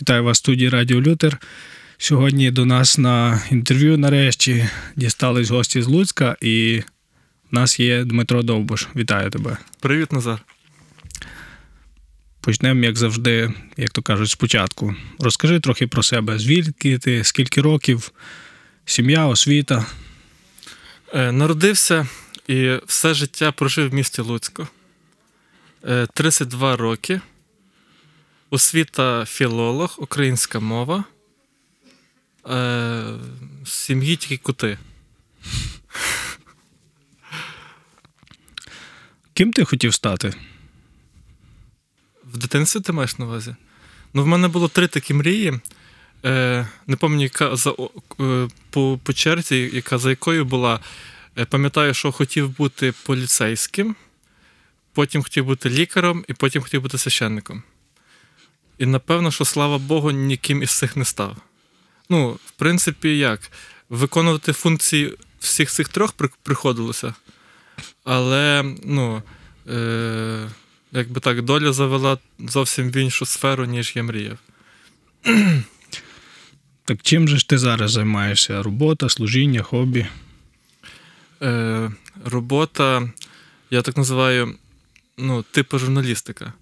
Вітаю вас в студії Радіо Лютер. Сьогодні до нас на інтерв'ю нарешті дістались гості з Луцька, і в нас є Дмитро Довбуш. Вітаю тебе. Привіт, Назар. Почнемо, як завжди, як то кажуть, спочатку. Розкажи трохи про себе. Звідки ти, скільки років, сім'я, освіта. Е, народився і все життя прожив в місті Луцько. Е, 32 роки. Освіта філолог, українська мова. Е, сім'ї тільки кути. Ким ти хотів стати? В дитинстві ти маєш на увазі? Ну, в мене було три такі мрії. Е, не пам'ятаю, яка за, е, по, по черзі, яка за якою була. Е, пам'ятаю, що хотів бути поліцейським, потім хотів бути лікарем, і потім хотів бути священником. І напевно, що слава Богу, ніким із цих не став. Ну, в принципі, як? Виконувати функції всіх цих трьох приходилося. Але, ну, е, якби так, доля завела зовсім в іншу сферу, ніж я мріяв. Так чим же ж ти зараз займаєшся? Робота, служіння, хобі? Е, робота, я так називаю, ну, типу журналістика.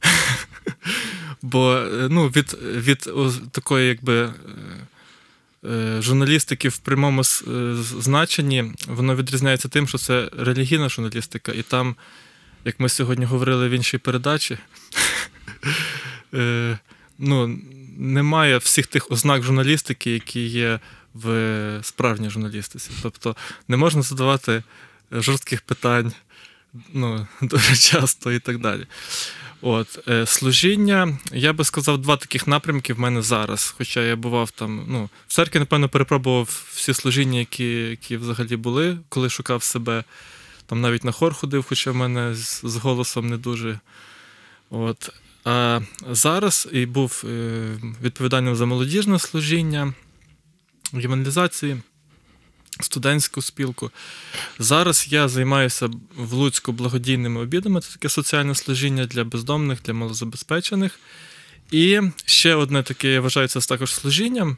Бо е, ну, від, від такої, якби. е, е, Журналістики в прямому значенні воно відрізняється тим, що це релігійна журналістика, і там, як ми сьогодні говорили в іншій передачі, ну, немає всіх тих ознак журналістики, які є в справжній журналістиці. Тобто не можна задавати жорстких питань ну, дуже часто і так далі. От, е, служіння, я би сказав, два таких напрямки в мене зараз. Хоча я бував там, ну, в церкві, напевно, перепробував всі служіння, які, які взагалі були, коли шукав себе. Там навіть на хор ходив, хоча в мене з, з голосом не дуже. От. А зараз і був е, відповідальним за молодіжне служіння, евангелізації, студентську спілку. Зараз я займаюся в Луцьку благодійними обідами. Це таке соціальне служіння для бездомних, для малозабезпечених. І ще одне таке, я вважаю, це також служінням.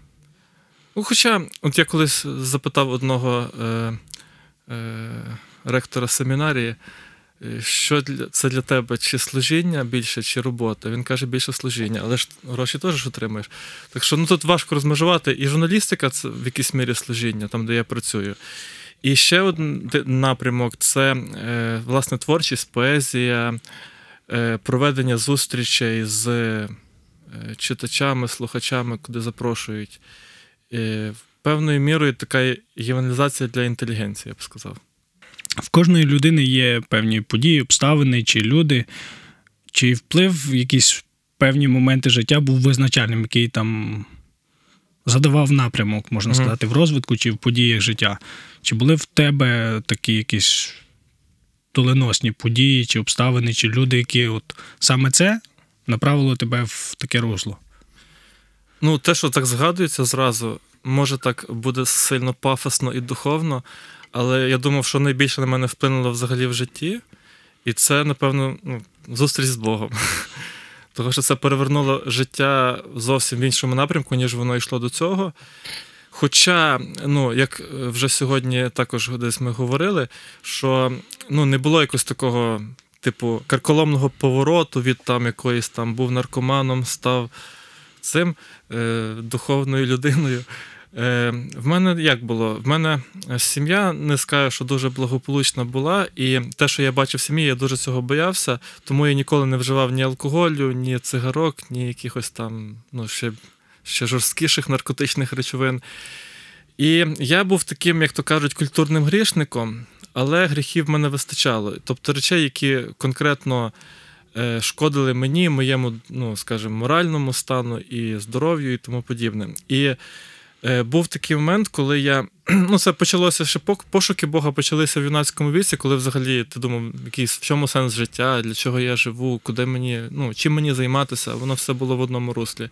Ну, хоча, от я колись запитав одного е, е, ректора семінарії, що для, це для тебе, чи служіння більше, чи робота? Він каже, більше служіння, але ж гроші теж ж отримаєш. Так що ну, тут важко розмежувати. І журналістика це в якійсь мірі служіння, там, де я працюю. І ще один напрямок це е, власне творчість, поезія, е, проведення зустрічей з е, читачами, слухачами, куди запрошують. Певною мірою така євангелізація для інтелігенції, я б сказав. В кожної людини є певні події, обставини чи люди, чи вплив в якісь певні моменти життя був визначальним, який там задавав напрямок, можна Мгм. сказати, в розвитку чи в подіях життя. Чи були в тебе такі якісь доленосні події, чи обставини, чи люди, які от саме це направило тебе в таке русло? Ну, те, що так згадується зразу, може так буде сильно пафосно і духовно, але я думав, що найбільше на мене вплинуло взагалі в житті, і це, напевно, ну, зустріч з Богом. Тому що це перевернуло життя зовсім в іншому напрямку, ніж воно йшло до цього. Хоча, ну, як вже сьогодні також десь ми говорили, що ну, не було якось такого, типу, карколомного повороту від там якоїсь там був наркоманом, став цим е, духовною людиною. Е, в мене як було? В мене сім'я не скажу, що дуже благополучна була, і те, що я бачив в сім'ї, я дуже цього боявся, тому я ніколи не вживав ні алкоголю, ні цигарок, ні якихось там ну, ще, ще жорсткіших наркотичних речовин. І я був таким, як то кажуть, культурним грішником, але гріхів мене вистачало. Тобто речей, які конкретно е, шкодили мені, моєму, ну, скажімо, моральному стану і здоров'ю, і тому подібне. І е, був такий момент, коли я. Ну, це почалося ще пошуки Бога почалися в юнацькому віці, коли взагалі ти думав, якийсь в чому сенс життя, для чого я живу, куди мені, ну, чим мені займатися, воно все було в одному руслі.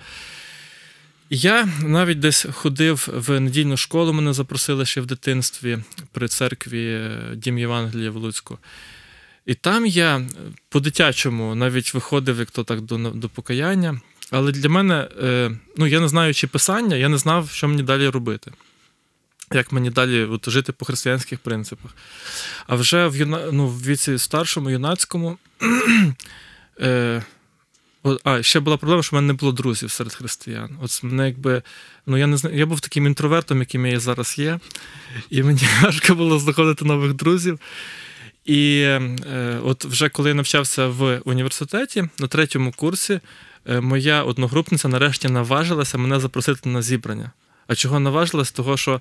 Я навіть десь ходив в недільну школу, мене запросили ще в дитинстві при церкві е, Дім Євангелія в Луцьку. І там я по-дитячому навіть виходив, як то так, до, до покаяння. Але для мене, е, ну я не знаючи писання, я не знав, що мені далі робити. Як мені далі от, жити по християнських принципах. А вже в юна... ну, в віці старшому, юнацькому. е, а, ще була проблема, що в мене не було друзів серед християн. От мене якби, ну я не знаю, я був таким інтровертом, яким я зараз є. І мені важко було знаходити нових друзів. І е, от вже коли я навчався в університеті на третьому курсі, моя одногрупниця нарешті наважилася мене запросити на зібрання. А чого наважилась? Того, що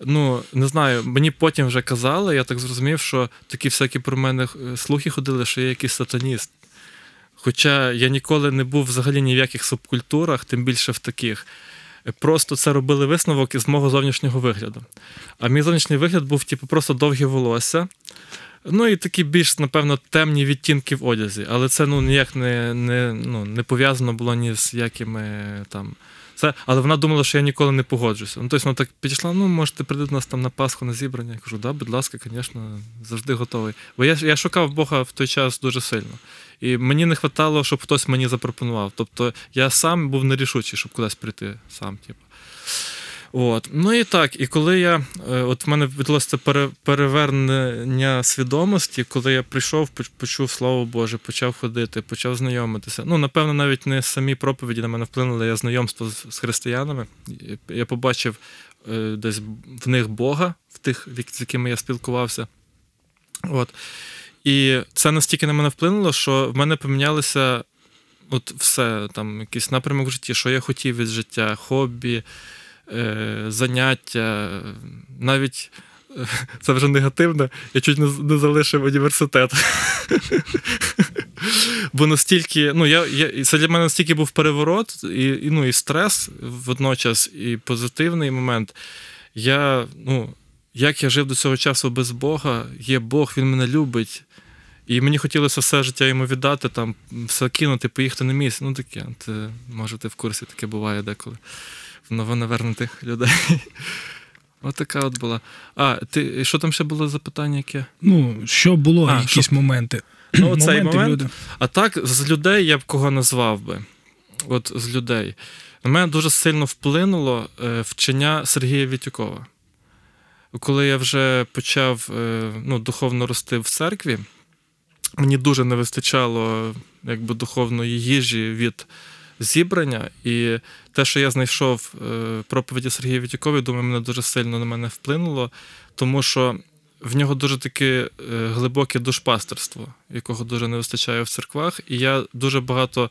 ну не знаю, мені потім вже казали, я так зрозумів, що такі всякі про мене е, слухи ходили, що я якийсь сатаніст. Хоча я ніколи не був взагалі ні в яких субкультурах, тим більше в таких. Просто це робили висновок із мого зовнішнього вигляду. А мій зовнішній вигляд був, типу, просто довгі волосся. Ну і такі більш, напевно, темні відтінки в одязі. Але це ну, ніяк не не, ну, не пов'язано було ні з якими там. Це, Але вона думала, що я ніколи не погоджуся. Ну, тобто вона так підійшла, ну, можете прийти до нас там на Пасху на зібрання. Я кажу, да, будь ласка, звісно, завжди готовий. Бо я я шукав Бога в той час дуже сильно. І мені не вистачало, щоб хтось мені запропонував. Тобто я сам був нерішучий, щоб кудись прийти сам. Типу. От. Ну і так, і коли я. Е, от в мене відбулося перевернення свідомості, коли я прийшов, почув Слово Боже, почав ходити, почав знайомитися. Ну, напевно, навіть не самі проповіді на мене вплинули, я знайомство з християнами. Я побачив е, десь в них Бога, в тих, з якими я спілкувався. От. І це настільки на мене вплинуло, що в мене помінялося от все, там, якийсь напрямок в житті, що я хотів від життя, хобі. Е, заняття, навіть е, це вже негативне, я чуть не залишив університет. Бо настільки, ну, я, я, це для мене настільки був переворот, і і, ну, і стрес водночас, і позитивний момент. Я, ну, Як я жив до цього часу без Бога, є Бог, Він мене любить. І мені хотілося все життя йому віддати, там, все кинути, поїхати на місце. Ну таке, ти, може, ти в курсі таке буває деколи в новонавернутих людей. От така от була. А, ти що там ще було запитання? яке? Ну, що було, а, якісь що... моменти. Ну, моменти цей момент. Люди. А так, з людей я б кого назвав би. От з людей. На мене дуже сильно вплинуло е, вчення Сергія Вітюкова. Коли я вже почав е, ну, духовно рости в церкві, мені дуже не вистачало якби, духовної їжі від зібрання. І те, що я знайшов е, проповіді Сергія Вітюкові, думаю, мене дуже сильно на мене вплинуло, тому що в нього дуже таке е, глибоке душпастерство, якого дуже не вистачає в церквах. І я дуже багато.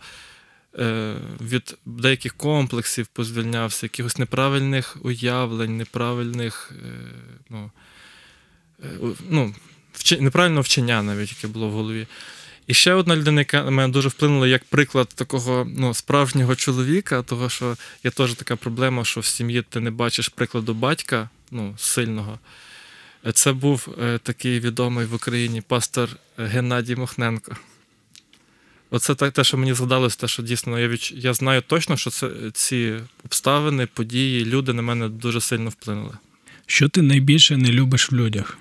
Е, від деяких комплексів позвільнявся, якихось неправильних уявлень, неправильних ну, ну, неправильного вчення, навіть яке було в голові. І ще одна людина, яка на мене дуже вплинула як приклад такого ну, справжнього чоловіка, того що є теж така проблема, що в сім'ї ти не бачиш прикладу батька ну, сильного. Це був е, такий відомий в Україні пастор Геннадій Мохненко. Оце те, що мені згадалося, те, що дійсно я відч... я знаю точно, що це ці обставини, події, люди на мене дуже сильно вплинули. Що ти найбільше не любиш в людях?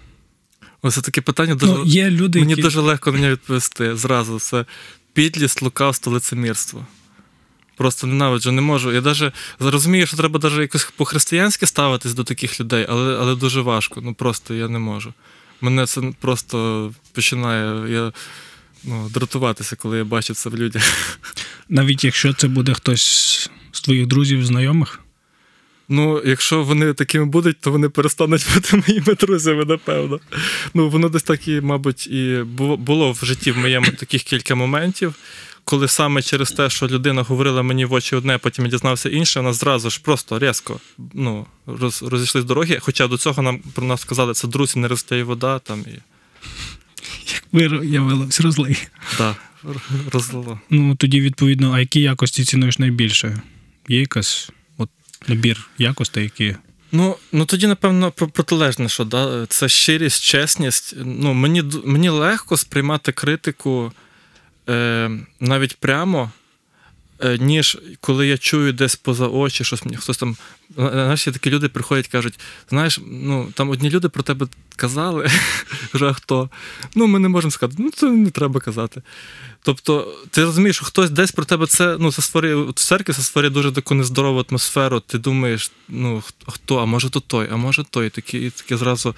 Ось таке питання дуже ну, є люди, мені які... дуже легко на нього відповісти зразу. Це підлість, лукавство, лицемірство. Просто ненавиджу, не можу. Я навіть розумію, що треба навіть якось по-християнськи ставитись до таких людей, але але дуже важко. Ну просто я не можу. Мене це просто починає я, ну, дратуватися, коли я бачу це в людях. Навіть якщо це буде хтось з твоїх друзів, знайомих? Ну, якщо вони такими будуть, то вони перестануть бути моїми друзями, напевно. Ну, воно десь так і, мабуть, і було в житті в моєму таких кілька моментів, коли саме через те, що людина говорила мені в очі одне, потім я дізнався інше, вона зразу ж просто різко ну, роз, розійшлись дороги. Хоча до цього нам про нас сказали, це друзі, не росте вода там і. Як виявилось, розлий. Так, да, розлило. Ну, тоді, відповідно, а які якості цінуєш найбільше? Є якась набір якостей, які. Ну, ну тоді, напевно, протилежне, що да? це щирість, чесність. Ну, Мені мені легко сприймати критику е, навіть прямо, ніж коли я чую десь поза очі, щось мені хтось там. Знаєш, такі люди приходять кажуть: знаєш, ну там одні люди про тебе казали, а хто? Ну, ми не можемо сказати, ну це не треба казати. Тобто, ти розумієш, що хтось десь про тебе це ну, це створює в церкві, це створює дуже таку нездорову атмосферу. Ти думаєш, ну хто, а може то той, а може той. Такі, такі зразу.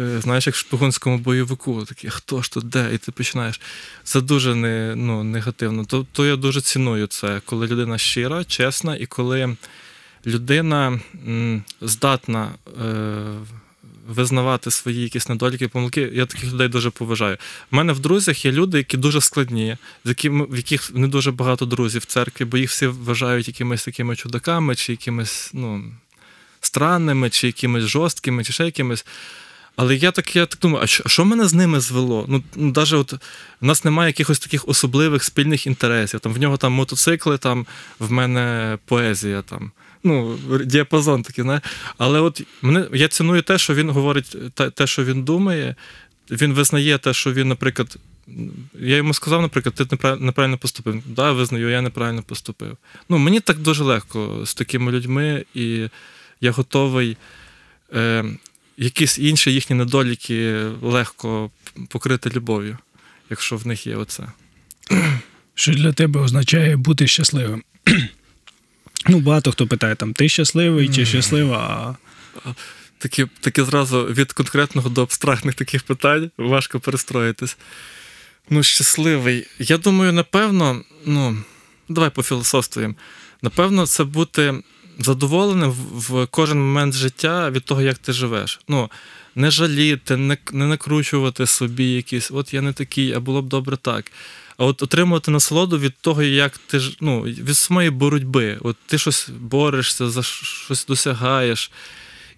Е, знаєш, як в шпигунському бойовику, такі, хто ж тут де? І ти починаєш. Це дуже не, ну, негативно. То, то я дуже ціную це, коли людина щира, чесна, і коли людина м, здатна е, визнавати свої якісь недоліки, помилки. Я таких людей дуже поважаю. У мене в друзях є люди, які дуже складні, з якими, в яких не дуже багато друзів в церкві, бо їх всі вважають якимись такими чудаками, чи якимись ну, странними, чи якимись жорсткими, чи ще якимись. Але я так я так думаю, а що, що мене з ними звело? Ну, навіть от в нас немає якихось таких особливих спільних інтересів. Там В нього там мотоцикли, там в мене поезія. там. Ну, діапазон такий, не? Але от мене я ціную те, що він говорить, те, те, що він думає. Він визнає те, що він, наприклад, я йому сказав, наприклад, ти неправильно поступив. Да, визнаю, я неправильно поступив. Ну, Мені так дуже легко з такими людьми, і я готовий. Е, якісь інші їхні недоліки легко покрити любов'ю, якщо в них є оце. Що для тебе означає бути щасливим? Ну, багато хто питає, там, ти щасливий чи щаслива? Такі, такі зразу від конкретного до абстрактних таких питань важко перестроїтись. Ну, щасливий. Я думаю, напевно, ну, давай пофілософствуємо. Напевно, це бути задоволеним в кожен момент життя від того, як ти живеш. Ну, Не жаліти, не не накручувати собі якісь, от я не такий, а було б добре так. А от отримувати насолоду від того, як ти ну, від самої боротьби. От Ти щось борешся, за щось досягаєш.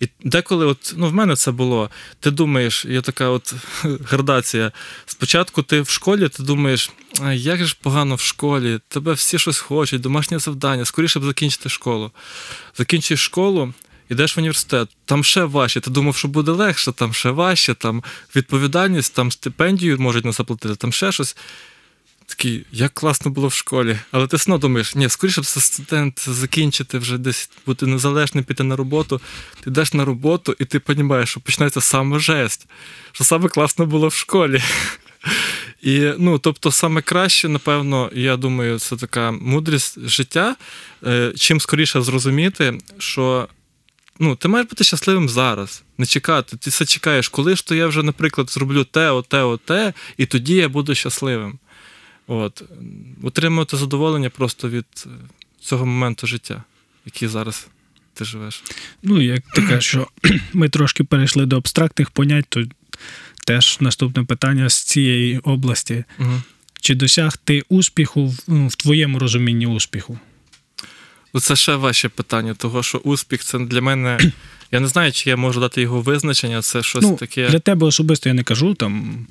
І деколи, от, ну, в мене це було. Ти думаєш, є така от градація. Спочатку ти в школі, ти думаєш, як ж погано в школі, тебе всі щось хочуть, домашнє завдання, скоріше б закінчити школу. Закінчуєш школу, йдеш в університет, там ще важче. Ти думав, що буде легше, там ще важче, там відповідальність, там стипендію можуть не заплатити, там ще щось такий, як класно було в школі. Але ти одно думаєш, ні, скоріше б студент закінчити, вже десь бути незалежним, піти на роботу. Ти йдеш на роботу, і ти розумієш, що починається саме жесть, що саме класно було в школі. І, ну, Тобто, саме краще, напевно, я думаю, це така мудрість життя. Е, чим скоріше зрозуміти, що ну, ти маєш бути щасливим зараз, не чекати. Ти все чекаєш, коли ж то я вже, наприклад, зроблю те, оте, оте, і тоді я буду щасливим. От. Отримувати задоволення просто від е, цього моменту життя, який зараз ти живеш. Ну, як ти кажеш, що ми трошки перейшли до абстрактних понять, то теж наступне питання з цієї області. Угу. Чи досяг ти успіху в, ну, в твоєму розумінні успіху? Це ще важче питання, того що успіх це для мене. Я не знаю, чи я можу дати його визначення. Це щось ну, таке. Для тебе особисто я не кажу. там,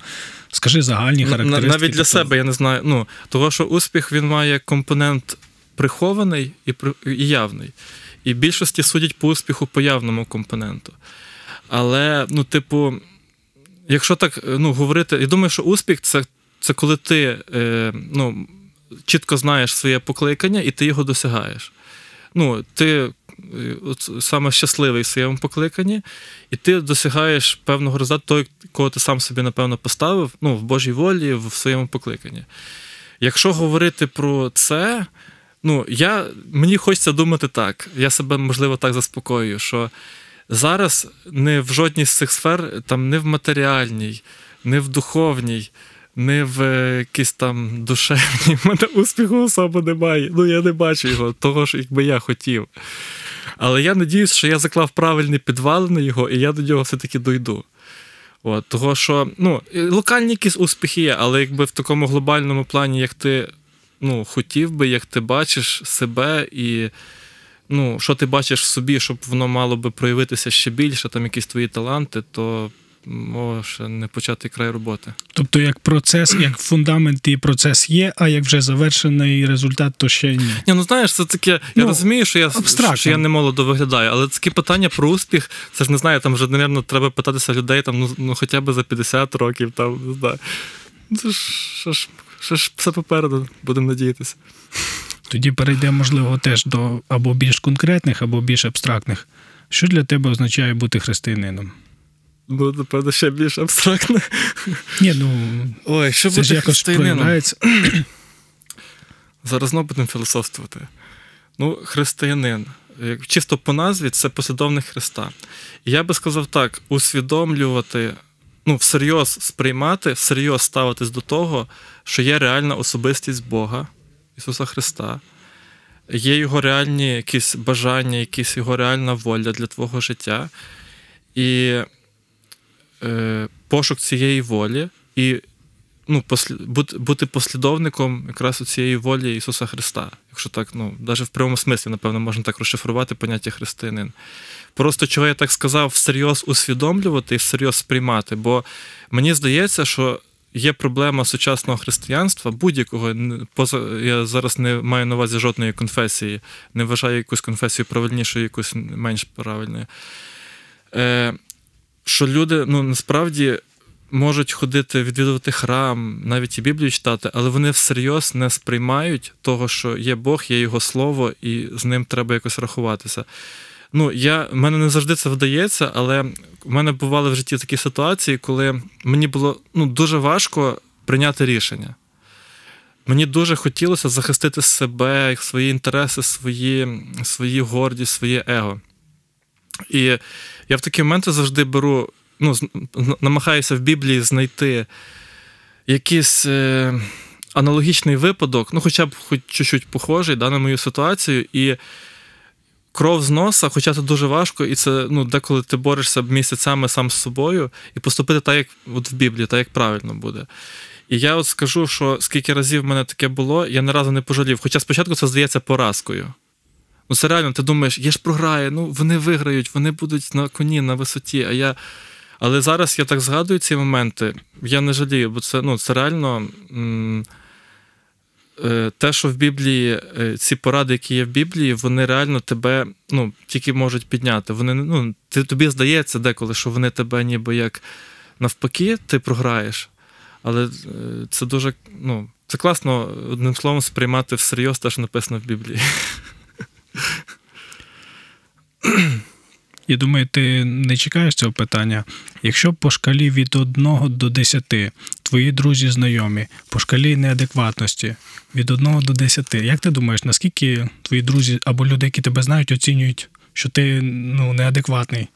Скажи загальні характеристики. Навіть для себе я не знаю. Ну, Того, що успіх він має компонент прихований і і явний. І в більшості судять по успіху по явному компоненту. Але, ну, типу, якщо так ну, говорити, я думаю, що успіх це це коли ти е, ну, чітко знаєш своє покликання і ти його досягаєш. Ну, Ти от, саме щасливий в своєму покликанні, і ти досягаєш певного результату, того, кого ти сам собі, напевно, поставив ну, в Божій волі, в своєму покликанні. Якщо говорити про це, ну, я, мені хочеться думати так, я себе, можливо, так заспокоюю, що зараз не в жодній з цих сфер, там, не в матеріальній, не в духовній не в якійсь там душевній. В мене успіху особо немає. Ну, я не бачу його, того ж, якби я хотів. Але я надіюсь, що я заклав правильний підвал на його, і я до нього все-таки дойду. От, Того, що ну, локальні якісь успіхи є, але якби в такому глобальному плані, як ти ну, хотів би, як ти бачиш себе і ну, що ти бачиш в собі, щоб воно мало би проявитися ще більше, там якісь твої таланти, то може не почати край роботи. Тобто, як процес, як фундамент і процес є, а як вже завершений результат, то ще ні. Ні, Ну знаєш, це таке. Я ну, розумію, що я що я не молодо виглядаю, але такі питання про успіх, це ж не знаю, там вже, мабуть, треба питатися людей там, ну, ну хоча б за 50 років, там, не знаю. Це ж, що ж, що ж все попереду, будемо надіятися. Тоді перейдемо, можливо, теж до або більш конкретних, або більш абстрактних. Що для тебе означає бути християнином? Ну, напевно, ще більш абстрактне. Ні, ну Ой, що якось християнином? проявляється. Зараз знову будемо філософствувати. Ну, християнин, чисто по назві, це послідовник Христа. І я би сказав так: усвідомлювати, ну, всерйоз сприймати, всерйоз ставитись до того, що є реальна особистість Бога, Ісуса Христа, є його реальні якісь бажання, якісь його реальна воля для твого життя. І е, пошук цієї волі, і ну, бути послідовником якраз у цієї волі Ісуса Христа. Якщо так, ну, навіть в прямому смислі, напевно, можна так розшифрувати поняття християнин. Просто чого я так сказав, всерйоз усвідомлювати і всерйоз сприймати. Бо мені здається, що є проблема сучасного християнства, будь-якого, поза я зараз не маю на увазі жодної конфесії, не вважаю якусь конфесію правильнішою, якусь менш правильною. Е, що люди ну, насправді можуть ходити, відвідувати храм, навіть і Біблію читати, але вони всерйоз не сприймають того, що є Бог, є Його слово, і з ним треба якось рахуватися. Ну, я, в мене не завжди це вдається, але в мене бували в житті такі ситуації, коли мені було ну, дуже важко прийняти рішення. Мені дуже хотілося захистити себе, свої інтереси, свої, свої гордість, своє его. І я в такі моменти завжди беру, ну, намагаюся в Біблії знайти якийсь е, аналогічний випадок, ну, хоча б хоч чуть-чуть похожий да, на мою ситуацію, і кров з носа, хоча це дуже важко, і це ну, деколи ти борешся місяцями сам з собою, і поступити так, як от в Біблії, так як правильно буде. І я от скажу, що скільки разів в мене таке було, я ні разу не пожалів. Хоча спочатку це здається поразкою. Ну, це реально, ти думаєш, я ж програю, ну вони виграють, вони будуть на коні, на висоті. А я... Але зараз я так згадую ці моменти, я не жалію, бо це, ну, це реально м, е, те, що в Біблії, е, ці поради, які є в Біблії, вони реально тебе ну, тільки можуть підняти. Вони, ну, ти, тобі здається деколи, що вони тебе ніби як навпаки, ти програєш. Але е, це дуже, ну, це класно, одним словом, сприймати всерйоз те, що написано в Біблії. Я думаю, ти не чекаєш цього питання. Якщо по шкалі від 1 до 10 твої друзі знайомі, по шкалі неадекватності від 1 до 10, як ти думаєш, наскільки твої друзі або люди, які тебе знають, оцінюють, що ти ну, неадекватний?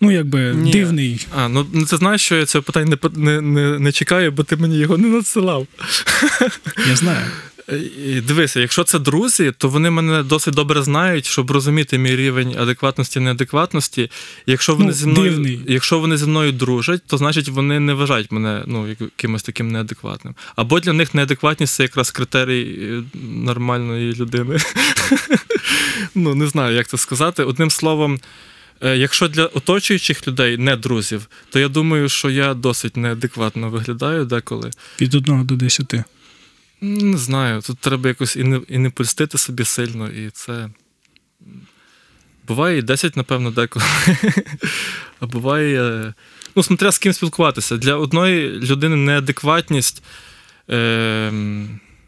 Ну, якби Ні. дивний. А, ну ну, ти знаєш, що я цього питання не, не, не, не чекаю, бо ти мені його не надсилав. Я знаю. Дивися, якщо це друзі, то вони мене досить добре знають, щоб розуміти мій рівень адекватності неадекватності. Якщо вони Ну, зі мною, дивний. якщо вони зі мною дружать, то значить вони не вважають мене ну, якимось таким неадекватним. Або для них неадекватність це якраз критерій е, нормальної людини. ну, не знаю, як це сказати. Одним словом. Е, Якщо для оточуючих людей не друзів, то я думаю, що я досить неадекватно виглядаю деколи. Від 1 до 10. Не знаю, тут треба якось і не, і не польстити собі сильно, і це. Буває і 10, напевно, деколи. А буває. е, Ну, смотря з ким спілкуватися. Для одної людини неадекватність. Е,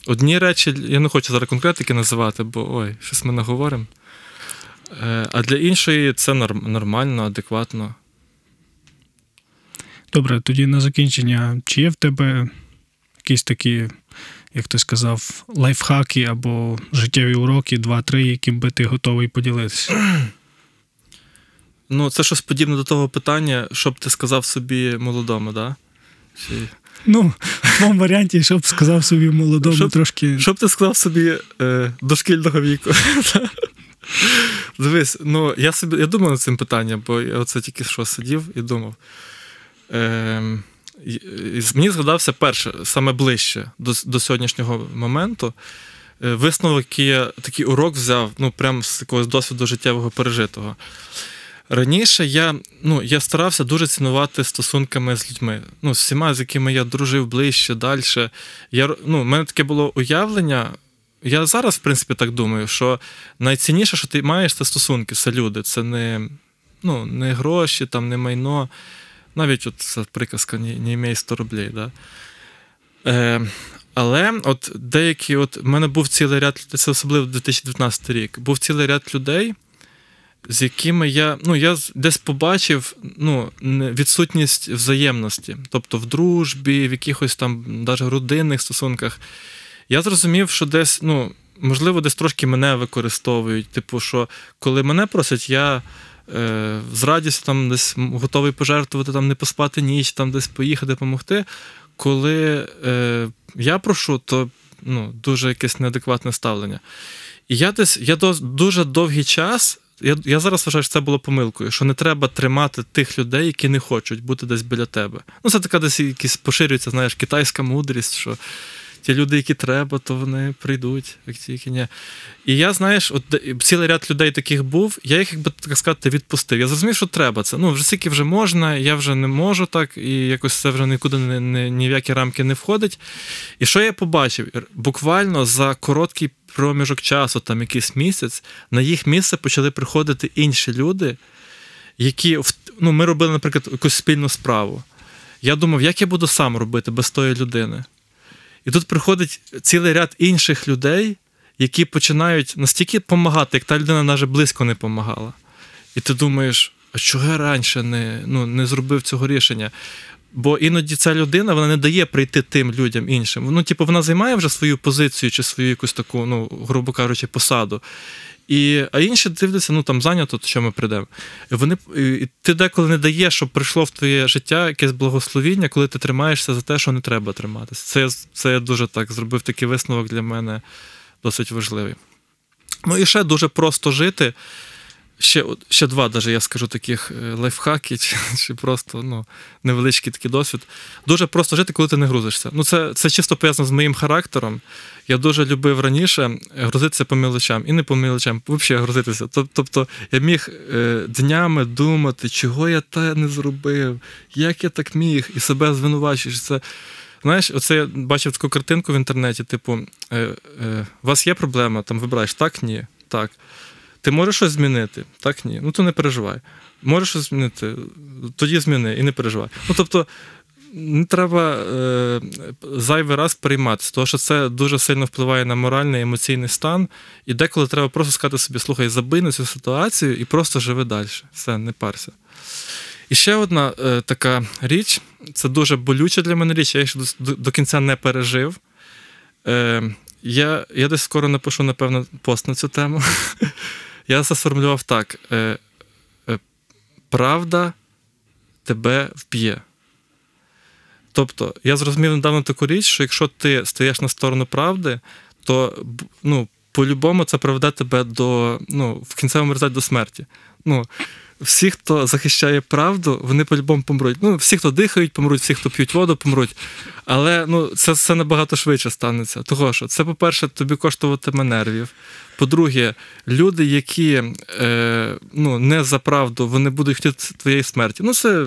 одні речі, я не хочу зараз конкретики називати, бо ой, щось ми наговоримо. Е, а для іншої це нормально, адекватно. Добре, тоді на закінчення, чи є в тебе якісь такі, як ти сказав, лайфхаки або життєві уроки, два-три, яким би ти готовий поділитися? Ну, це щось подібне до того питання, що б ти сказав собі молодому, да? Чи... Ну, в твоєму варіанті, щоб сказав собі молодому Щоб- трошки. Що б ти сказав собі е, дошкільного віку? Дивись, ну я собі я думав над цим питанням, бо я оце тільки що сидів і думав. Е, мені згадався перше, саме ближче до, до сьогоднішнього моменту. е, Висновок, я такий урок взяв, ну, прямо з якогось досвіду життєвого пережитого. Раніше я, ну, я старався дуже цінувати стосунками з людьми, ну, з всіма, з якими я дружив ближче, далі. Ну, в мене таке було уявлення. Я зараз, в принципі, так думаю, що найцінніше, що ти маєш, це стосунки, це люди. Це не, ну, не гроші, там, не майно. Навіть от ця приказка не, імей 100 рублей. Да? Е, але от деякі, от в мене був цілий ряд, це особливо 2019 рік, був цілий ряд людей, з якими я ну, я десь побачив ну, відсутність взаємності, тобто в дружбі, в якихось там навіть родинних стосунках. Я зрозумів, що десь, ну, можливо, десь трошки мене використовують. Типу, що коли мене просять, я. Е, з радістю там десь готовий пожертвувати, там не поспати ніч, там десь поїхати, допомогти. Коли е, я прошу, то ну, дуже якесь неадекватне ставлення. І я десь я до, дуже довгий час. Я я зараз вважаю, що це було помилкою, що не треба тримати тих людей, які не хочуть бути десь біля тебе. Ну, це така десь якісь поширюється, знаєш, китайська мудрість, що ті люди, які треба, то вони прийдуть, як тільки ні. І я, знаєш, от цілий ряд людей таких був, я їх, як би так сказати, відпустив. Я зрозумів, що треба це. Ну, вже скільки вже можна, я вже не можу так, і якось це вже нікуди не, не, ні в які рамки не входить. І що я побачив? Буквально за короткий проміжок часу, там якийсь місяць, на їх місце почали приходити інші люди, які ну, ми робили, наприклад, якусь спільну справу. Я думав, як я буду сам робити без тої людини. І тут приходить цілий ряд інших людей, які починають настільки допомагати, як та людина навіть близько не допомагала. І ти думаєш, а чого я раніше не ну, не зробив цього рішення? Бо іноді ця людина вона не дає прийти тим людям іншим. Ну, типу, вона займає вже свою позицію чи свою якусь таку, ну, грубо кажучи, посаду. І, А інші дивляться, ну там зайнято, то що ми прийдемо. Вони, і Ти деколи не даєш, щоб прийшло в твоє життя якесь благословіння, коли ти тримаєшся за те, що не треба триматися. Це це я дуже так зробив такий висновок для мене досить важливий. Ну і ще дуже просто жити. Ще ще два, даже я скажу таких е, лайфхаки, чи чи просто ну, невеличкий такий досвід. Дуже просто жити, коли ти не грузишся. Ну, Це це чисто пов'язано з моїм характером. Я дуже любив раніше грузитися по мілочам і не по мілочам, взагалі грузитися. Тобто я міг е, днями думати, чого я те не зробив, як я так міг, і себе звинувачуєш. Це, Знаєш, оце я бачив таку картинку в інтернеті: типу, е, е, у вас є проблема, там вибираєш так, ні, так. Ти можеш щось змінити? Так, ні. Ну то не переживай. Можеш щось змінити, тоді зміни і не переживай. Ну тобто не треба е, зайвий раз прийматися, тому що це дуже сильно впливає на моральний емоційний стан. І деколи треба просто сказати собі, слухай, забий на цю ситуацію і просто живи далі. Все, не парся. І ще одна е, така річ, це дуже болюча для мене річ, я їх до, до кінця не пережив. Е, я я десь скоро напишу, напевно, пост на цю тему. Я це сформулював так: е, е, правда тебе вб'є. Тобто, я зрозумів недавно таку річ, що якщо ти стоїш на сторону правди, то ну, по-любому це приведе тебе до ну, в кінцевому результаті до смерті. Ну, всі, хто захищає правду, вони по-любому помруть. Ну, всі, хто дихають, помруть, всі, хто п'ють воду, помруть. Але ну, це це набагато швидше станеться. Того що це, по-перше, тобі коштуватиме нервів. По-друге, люди, які е, ну, не за правду, вони будуть хотіти твоєї смерті. Ну, це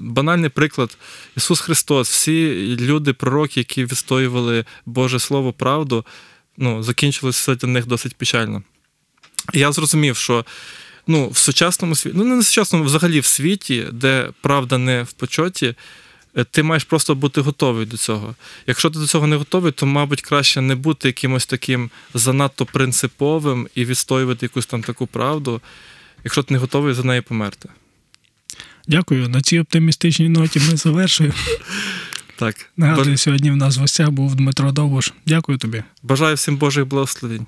банальний приклад. Ісус Христос, всі люди, пророки, які відстоювали Боже Слово, правду, ну, закінчилося для них досить печально. Я зрозумів, що ну, в сучасному світі, ну не в сучасному, взагалі в світі, де правда не в почоті, е, ти маєш просто бути готовий до цього. Якщо ти до цього не готовий, то, мабуть, краще не бути якимось таким занадто принциповим і відстоювати якусь там таку правду, якщо ти не готовий за неї померти. Дякую. На цій оптимістичній ноті ми завершуємо. Так. Нагадую, сьогодні в нас в гостях був Дмитро Довбуш. Дякую тобі. Бажаю всім Божих благословень.